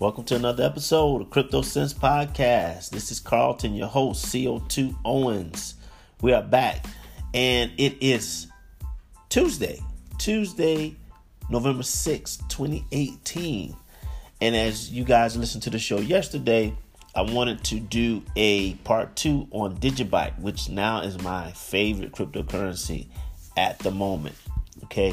Welcome to another episode of Crypto Sense Podcast. This is Carlton, your host, CO2 Owens. We are back, and it is Tuesday, Tuesday, November 6th, 2018. And as you guys listened to the show yesterday, I wanted to do a part two on Digibyte, which now is my favorite cryptocurrency at the moment. Okay.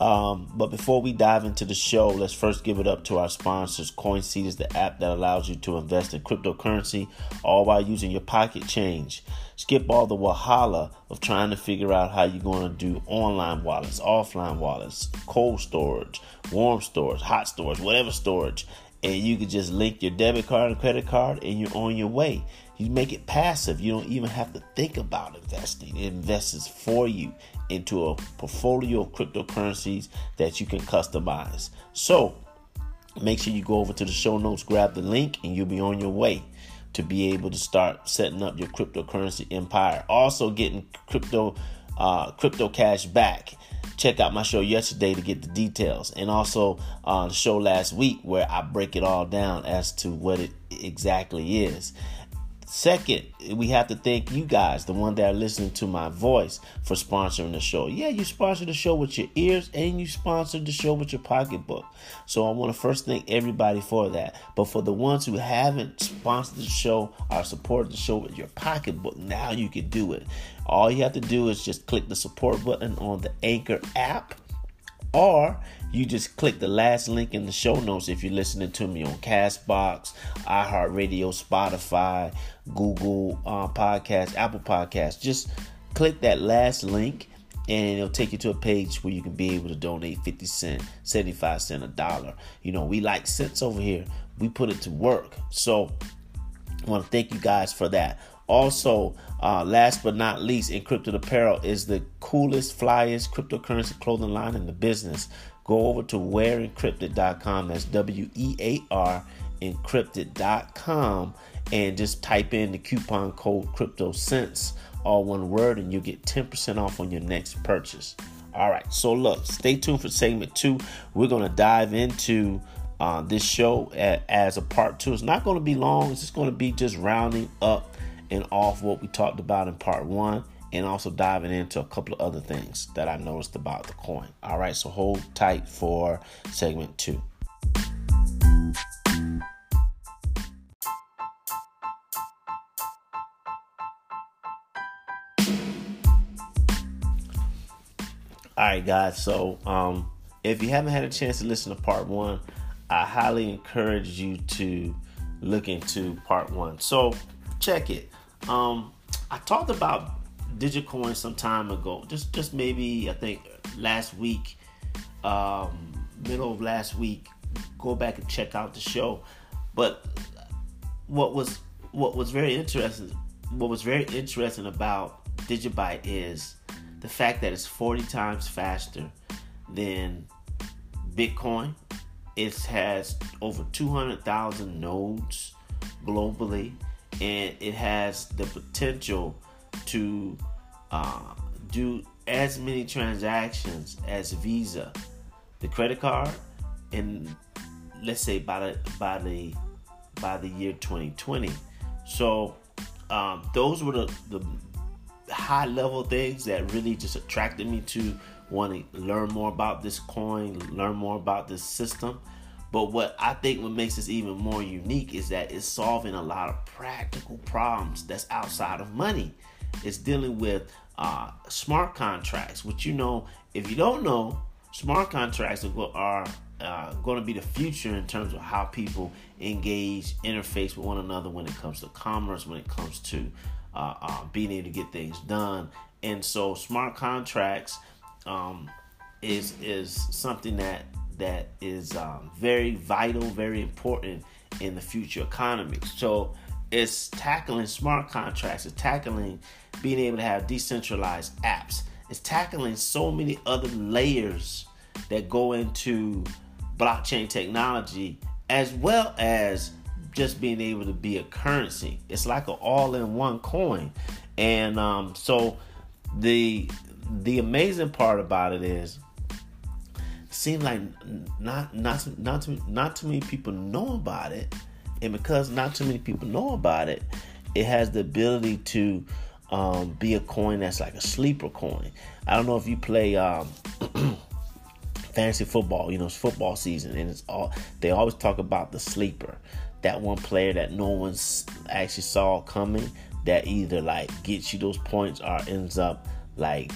Um, but before we dive into the show, let's first give it up to our sponsors. CoinSeed is the app that allows you to invest in cryptocurrency all while using your pocket change. Skip all the wahala of trying to figure out how you're going to do online wallets, offline wallets, cold storage, warm storage, hot storage, whatever storage. And you can just link your debit card and credit card and you're on your way. You make it passive. You don't even have to think about investing. It invests for you into a portfolio of cryptocurrencies that you can customize. So make sure you go over to the show notes, grab the link, and you'll be on your way to be able to start setting up your cryptocurrency empire. Also getting crypto uh, crypto cash back. Check out my show yesterday to get the details, and also uh, the show last week where I break it all down as to what it exactly is. Second, we have to thank you guys, the one that are listening to my voice, for sponsoring the show. Yeah, you sponsored the show with your ears and you sponsored the show with your pocketbook. So I want to first thank everybody for that. But for the ones who haven't sponsored the show or supported the show with your pocketbook, now you can do it. All you have to do is just click the support button on the Anchor app or you just click the last link in the show notes if you're listening to me on Castbox, iHeartRadio, Spotify, Google uh, Podcast, Apple Podcast. Just click that last link and it'll take you to a page where you can be able to donate 50 cent 75 cent a dollar. You know we like cents over here. We put it to work. So i want to thank you guys for that also, uh, last but not least, Encrypted Apparel is the coolest, flyest cryptocurrency clothing line in the business. Go over to wearencrypted.com. That's W E A R encrypted.com and just type in the coupon code CryptoSense, all one word, and you get 10% off on your next purchase. All right, so look, stay tuned for segment two. We're going to dive into uh, this show as a part two. It's not going to be long, it's just going to be just rounding up and off what we talked about in part one and also diving into a couple of other things that I noticed about the coin. All right, so hold tight for segment two. All right, guys. So, um, if you haven't had a chance to listen to part one, I highly encourage you to look into part one. So, check it. Um, I talked about Digicoin some time ago, just just maybe I think last week, um, middle of last week. Go back and check out the show. But what was what was very interesting, what was very interesting about Digibyte is the fact that it's 40 times faster than Bitcoin. It has over 200,000 nodes globally and it has the potential to uh, do as many transactions as Visa, the credit card, and let's say by the by the by the year 2020. So um, those were the, the high level things that really just attracted me to want to learn more about this coin, learn more about this system. But what I think what makes this even more unique is that it's solving a lot of practical problems that's outside of money. It's dealing with uh, smart contracts, which you know, if you don't know, smart contracts are, are uh, going to be the future in terms of how people engage, interface with one another when it comes to commerce, when it comes to uh, uh being able to get things done. And so, smart contracts um, is is something that that is um, very vital, very important in the future economy. So it's tackling smart contracts, it's tackling being able to have decentralized apps, it's tackling so many other layers that go into blockchain technology as well as just being able to be a currency. It's like an all-in-one coin, and um, so the the amazing part about it is seems like not not not too, not too many people know about it, and because not too many people know about it, it has the ability to um, be a coin that's like a sleeper coin. I don't know if you play um, fantasy football. You know, it's football season, and it's all they always talk about the sleeper. That one player that no one's actually saw coming that either like gets you those points or ends up like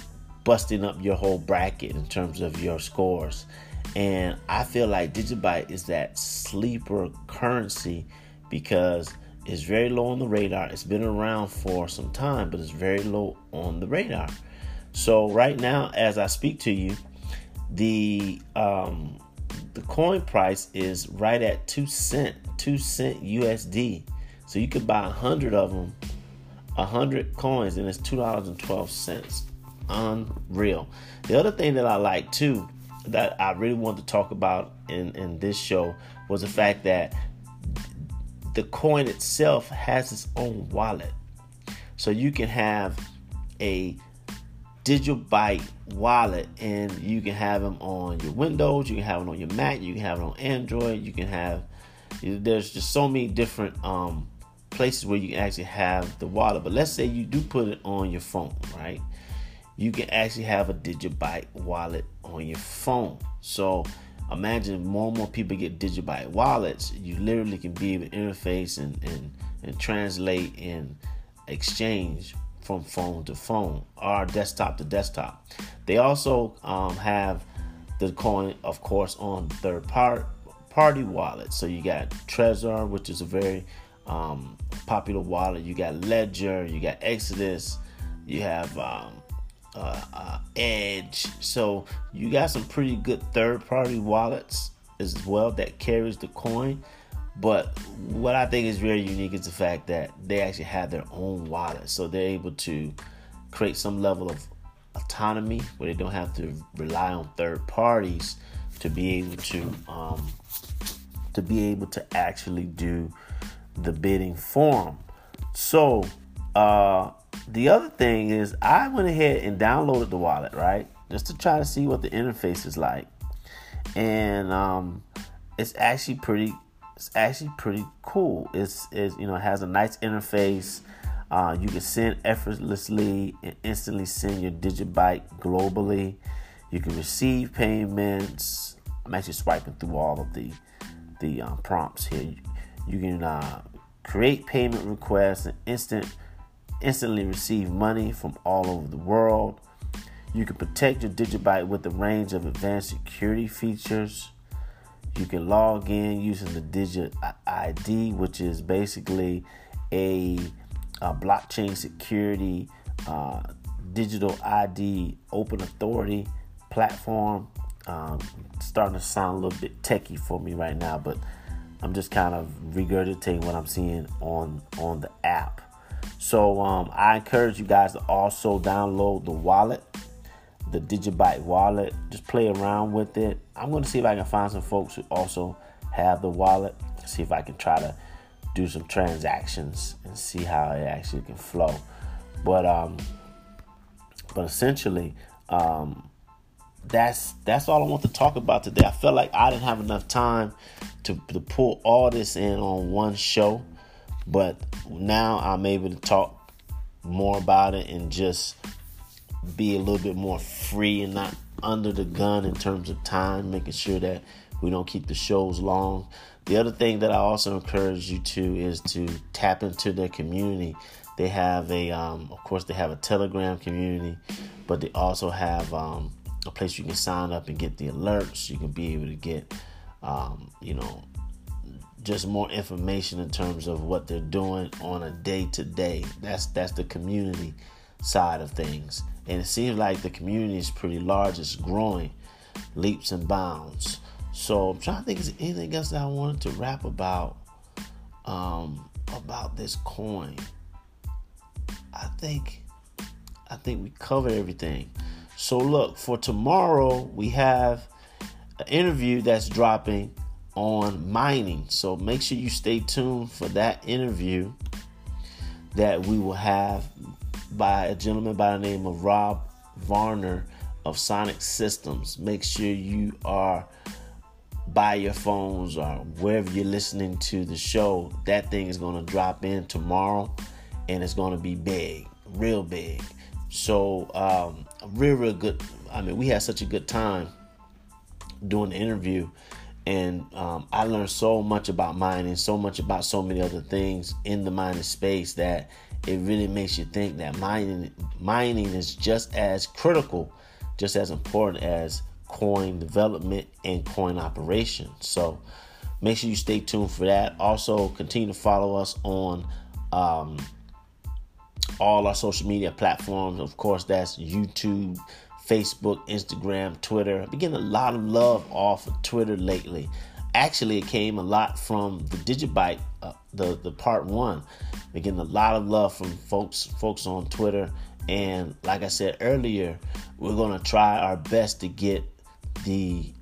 busting up your whole bracket in terms of your scores. And I feel like Digibyte is that sleeper currency because it's very low on the radar. It's been around for some time, but it's very low on the radar. So right now, as I speak to you, the um, the coin price is right at two cent, two cent USD. So you could buy a hundred of them, a hundred coins, and it's two dollars and twelve cents. Unreal. The other thing that I like too, that I really want to talk about in in this show, was the fact that the coin itself has its own wallet. So you can have a digital Digibyte wallet and you can have them on your Windows, you can have it on your Mac, you can have it on Android, you can have there's just so many different um, places where you can actually have the wallet. But let's say you do put it on your phone, right? You can actually have a Digibyte wallet on your phone. So imagine more and more people get Digibyte wallets, you literally can be able to interface and, and, and translate and exchange from phone to phone or desktop to desktop. They also um, have the coin, of course, on third part, party wallets. So you got Trezor, which is a very um, popular wallet. You got Ledger, you got Exodus, you have um, uh, uh, Edge. So you got some pretty good third party wallets as well that carries the coin. But what I think is very unique is the fact that they actually have their own wallet. So they're able to create some level of autonomy where they don't have to rely on third parties to be able to um, to be able to actually do the bidding for them. So uh, the other thing is I went ahead and downloaded the wallet, right? Just to try to see what the interface is like. And um, it's actually pretty it's actually pretty cool. It's, it's you know, it has a nice interface. Uh, you can send effortlessly and instantly send your Digibyte globally. You can receive payments. I'm actually swiping through all of the the uh, prompts here. You, you can uh, create payment requests and instant instantly receive money from all over the world. You can protect your Digibyte with a range of advanced security features. You can log in using the Digit ID, which is basically a, a blockchain security uh, digital ID open authority platform. Um, starting to sound a little bit techy for me right now, but I'm just kind of regurgitating what I'm seeing on on the app. So um, I encourage you guys to also download the wallet, the Digibyte wallet. Just play around with it. I'm going to see if I can find some folks who also have the wallet. See if I can try to do some transactions and see how it actually can flow. But um, but essentially, um, that's that's all I want to talk about today. I felt like I didn't have enough time to, to pull all this in on one show. But now I'm able to talk more about it and just be a little bit more free and not under the gun in terms of time, making sure that we don't keep the shows long. The other thing that I also encourage you to is to tap into their community. They have a, um, of course, they have a Telegram community, but they also have um, a place you can sign up and get the alerts. You can be able to get, um, you know, just more information in terms of what they're doing on a day to day. That's that's the community side of things. And it seems like the community is pretty large, it's growing leaps and bounds. So I'm trying to think is anything else that I wanted to rap about um about this coin. I think I think we covered everything. So look, for tomorrow we have an interview that's dropping on mining. So make sure you stay tuned for that interview that we will have by a gentleman by the name of Rob Varner of Sonic Systems. Make sure you are by your phones or wherever you're listening to the show. That thing is going to drop in tomorrow and it's going to be big, real big. So, um, real, real good. I mean, we had such a good time doing the interview, and um, I learned so much about mining, so much about so many other things in the mining space that it really makes you think that mining mining is just as critical, just as important as coin development and coin operation. So make sure you stay tuned for that. Also, continue to follow us on um, all our social media platforms. Of course, that's YouTube, Facebook, Instagram, Twitter. I've been getting a lot of love off of Twitter lately. Actually, it came a lot from the Digibyte, uh, the the part one. We're getting a lot of love from folks folks on Twitter, and like I said earlier, we're gonna try our best to get the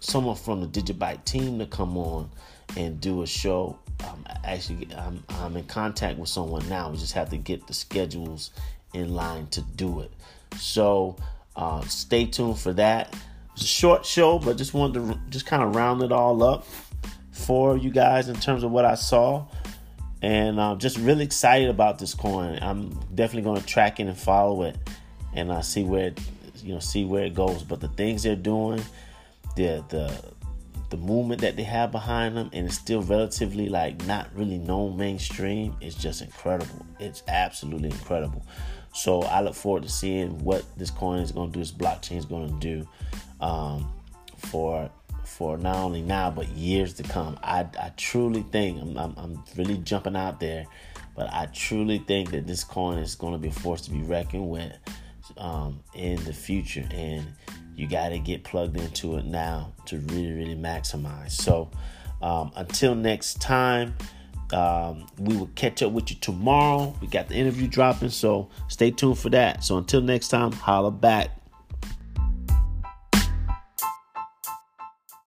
someone from the Digibyte team to come on and do a show. Um, actually, I'm, I'm in contact with someone now. We just have to get the schedules in line to do it. So uh, stay tuned for that. It's a short show, but just wanted to just kind of round it all up for you guys in terms of what I saw. And I'm uh, just really excited about this coin. I'm definitely going to track it and follow it, and I uh, see where it, you know see where it goes. But the things they're doing, the the the movement that they have behind them, and it's still relatively like not really known mainstream. It's just incredible. It's absolutely incredible. So I look forward to seeing what this coin is going to do, this blockchain is going to do um, for for not only now but years to come. I, I truly think I'm, I'm, I'm really jumping out there, but I truly think that this coin is going to be a force to be reckoned with um, in the future, and you got to get plugged into it now to really really maximize. So um, until next time. Um, we will catch up with you tomorrow. We got the interview dropping, so stay tuned for that. So until next time, holla back.